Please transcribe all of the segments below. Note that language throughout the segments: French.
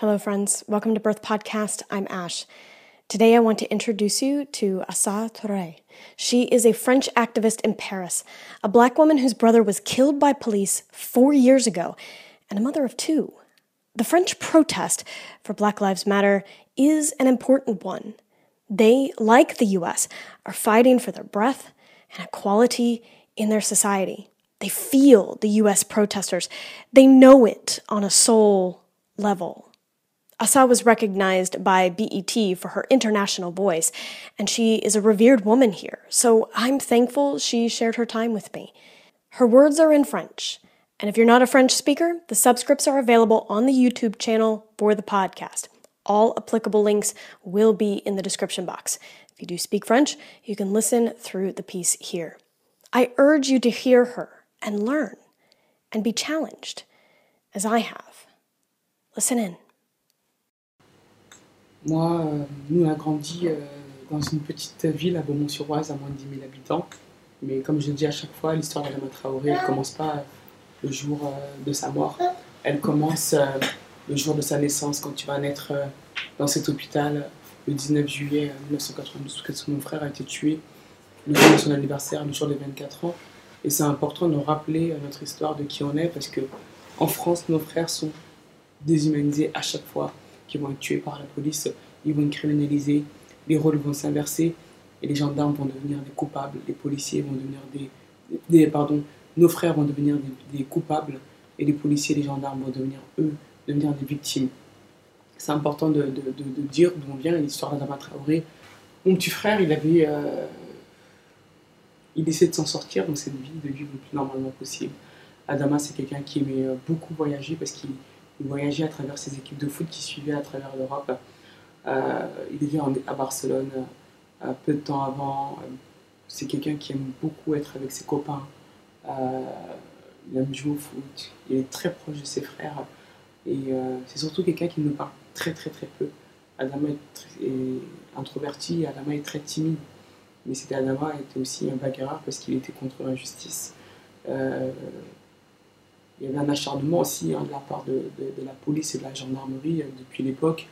Hello, friends. Welcome to Birth Podcast. I'm Ash. Today, I want to introduce you to Assa Touré. She is a French activist in Paris, a black woman whose brother was killed by police four years ago, and a mother of two. The French protest for Black Lives Matter is an important one. They, like the US, are fighting for their breath and equality in their society. They feel the US protesters, they know it on a soul level. Assa was recognized by BET for her international voice, and she is a revered woman here, so I'm thankful she shared her time with me. Her words are in French, and if you're not a French speaker, the subscripts are available on the YouTube channel for the podcast. All applicable links will be in the description box. If you do speak French, you can listen through the piece here. I urge you to hear her and learn and be challenged, as I have. Listen in. Moi, euh, nous, on a grandi euh, dans une petite ville à Beaumont-sur-Oise, à moins de 10 000 habitants. Mais comme je dis à chaque fois, l'histoire d'Adama Traoré, elle ne commence pas le jour euh, de sa mort. Elle commence le jour de sa naissance, quand tu vas naître dans cet hôpital le 19 juillet 1992, parce que mon frère a été tué le jour de son anniversaire, le jour des 24 ans. Et c'est important de rappeler notre histoire de qui on est, parce que en France, nos frères sont déshumanisés à chaque fois qui vont être tués par la police, ils vont être criminalisés, les rôles vont s'inverser et les gendarmes vont devenir des coupables, les policiers vont devenir des, pardon, nos frères vont devenir des, coupables et les policiers et les gendarmes vont devenir eux, devenir des victimes. C'est important de, de, de, dire d'où on vient l'histoire d'Adama Traoré. Mon petit frère, il avait, euh, il essaie de s'en sortir dans cette vie, de vivre le plus normalement possible. Adama, c'est quelqu'un qui aimait euh, beaucoup voyager parce qu'il il voyageait à travers ses équipes de foot qui suivaient à travers l'Europe. Euh, il vivait à Barcelone euh, peu de temps avant. C'est quelqu'un qui aime beaucoup être avec ses copains. Euh, il aime jouer au foot. Il est très proche de ses frères. Et c'est surtout quelqu'un qui nous parle très très très peu. Adama est, introverti, Adama est très timide. Mais c'était Adama était aussi un bagarreur parce qu'il était contre l'injustice il y avait un acharnement aussi hein, de la part de, la police et de la gendarmerie euh, depuis l'époque.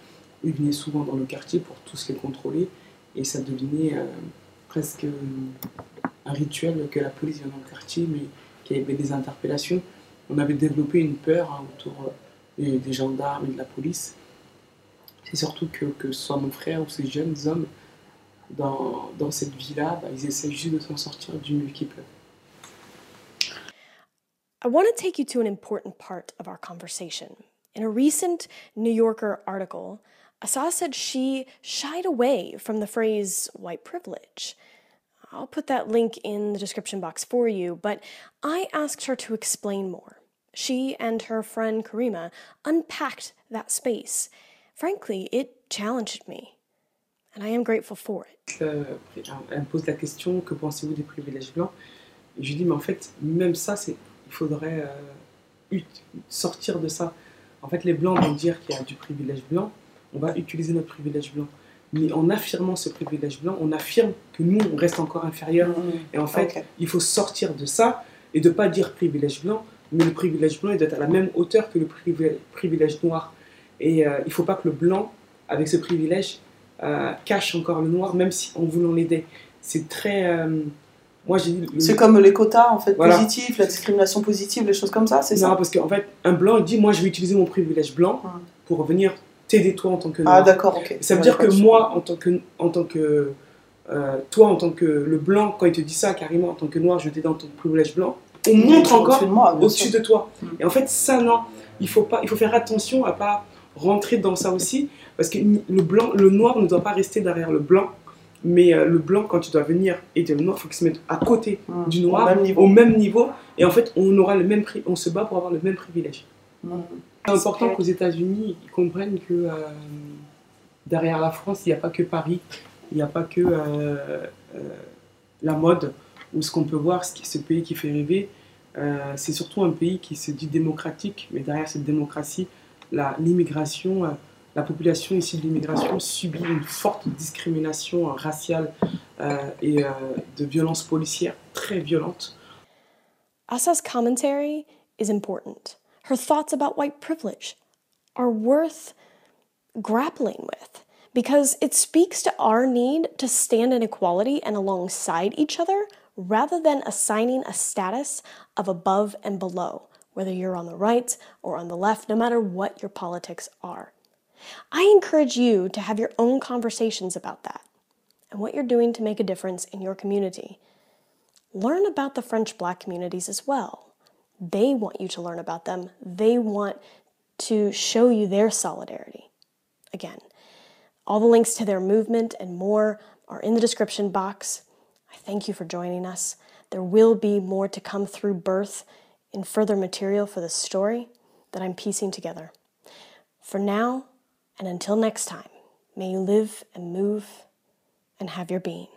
Ils venaient souvent dans le quartier pour tous les contrôler et ça devenait euh, presque euh, un rituel que la police vienne dans le quartier, mais qu'il y avait des interpellations. On avait développé une peur hein, autour des, gendarmes et de la police. C'est surtout que, que ce soit mon frère ou ces jeunes hommes dans, cette vie-là, bah, ils essaient juste de s'en sortir du mieux qu'ils peuvent. I want to take you to an important part of our conversation. In a recent New Yorker article, Assa said she shied away from the phrase white privilege. I'll put that link in the description box for you, but I asked her to explain more. She and her friend Karima unpacked that space. Frankly, it challenged me, and I am grateful for it. Euh, elle me pose la question que pensez-vous des privilèges blancs je lui dis, mais en fait, même ça, c'est il faudrait euh, sortir de ça. En fait, les Blancs vont dire qu'il y a du privilège blanc, on va utiliser notre privilège blanc. Mais en affirmant ce privilège blanc, on affirme que nous, on reste encore inférieur. Mmh. Et en fait, il faut sortir de ça et de ne pas dire privilège blanc, mais le privilège blanc, il doit être à la même hauteur que le privilège noir. Et euh, il ne faut pas que le blanc, avec ce privilège, euh, cache encore le noir, même si en voulant l'aider. C'est très c'est comme les quotas en fait positifs, la discrimination positive, les choses comme ça, c'est ça Non, parce qu'en fait, un blanc il dit moi je vais utiliser mon privilège blanc pour venir t'aider toi en tant que ah, noir. Ah d'accord, ok. Ça veut dire que moi en tant que en tant que euh, toi en tant que le blanc quand il te dit ça carrément en tant que noir je t'aide dans ton privilège blanc, on montre encore au-dessus de toi. Mm. Et en fait ça non, il faut pas, il faut faire attention à pas rentrer dans ça aussi parce que le blanc, le noir ne doit pas rester derrière le blanc mais euh, le blanc, quand tu dois venir aider le noir, il faut qu'il se mette à côté mmh. du noir, au même, niveau. Et en fait, on, aura le même on se bat pour avoir le même privilège. Mmh. C'est important qu'aux États-Unis, ils comprennent que euh, derrière la France, il n'y a pas que Paris, il n'y a pas que euh, la mode ou ce qu'on peut voir, ce, ce pays qui fait rêver. c'est surtout un pays qui se dit démocratique, mais derrière cette démocratie, l'immigration la population issue de l'immigration subit une forte discrimination euh, raciale euh, et euh, de violences policières très violentes. Assa's commentary is important. Her thoughts about white privilege are worth grappling with because it speaks to our need to stand in equality and alongside each other rather than assigning a status of above and below, whether you're on the right or on the left, no matter what your politics are. I encourage you to have your own conversations about that and what you're doing to make a difference in your community. Learn about the French black communities as well. They want you to learn about them, they want to show you their solidarity. Again, all the links to their movement and more are in the description box. I thank you for joining us. There will be more to come through birth in further material for this story that I'm piecing together. For now, and until next time, may you live and move and have your being.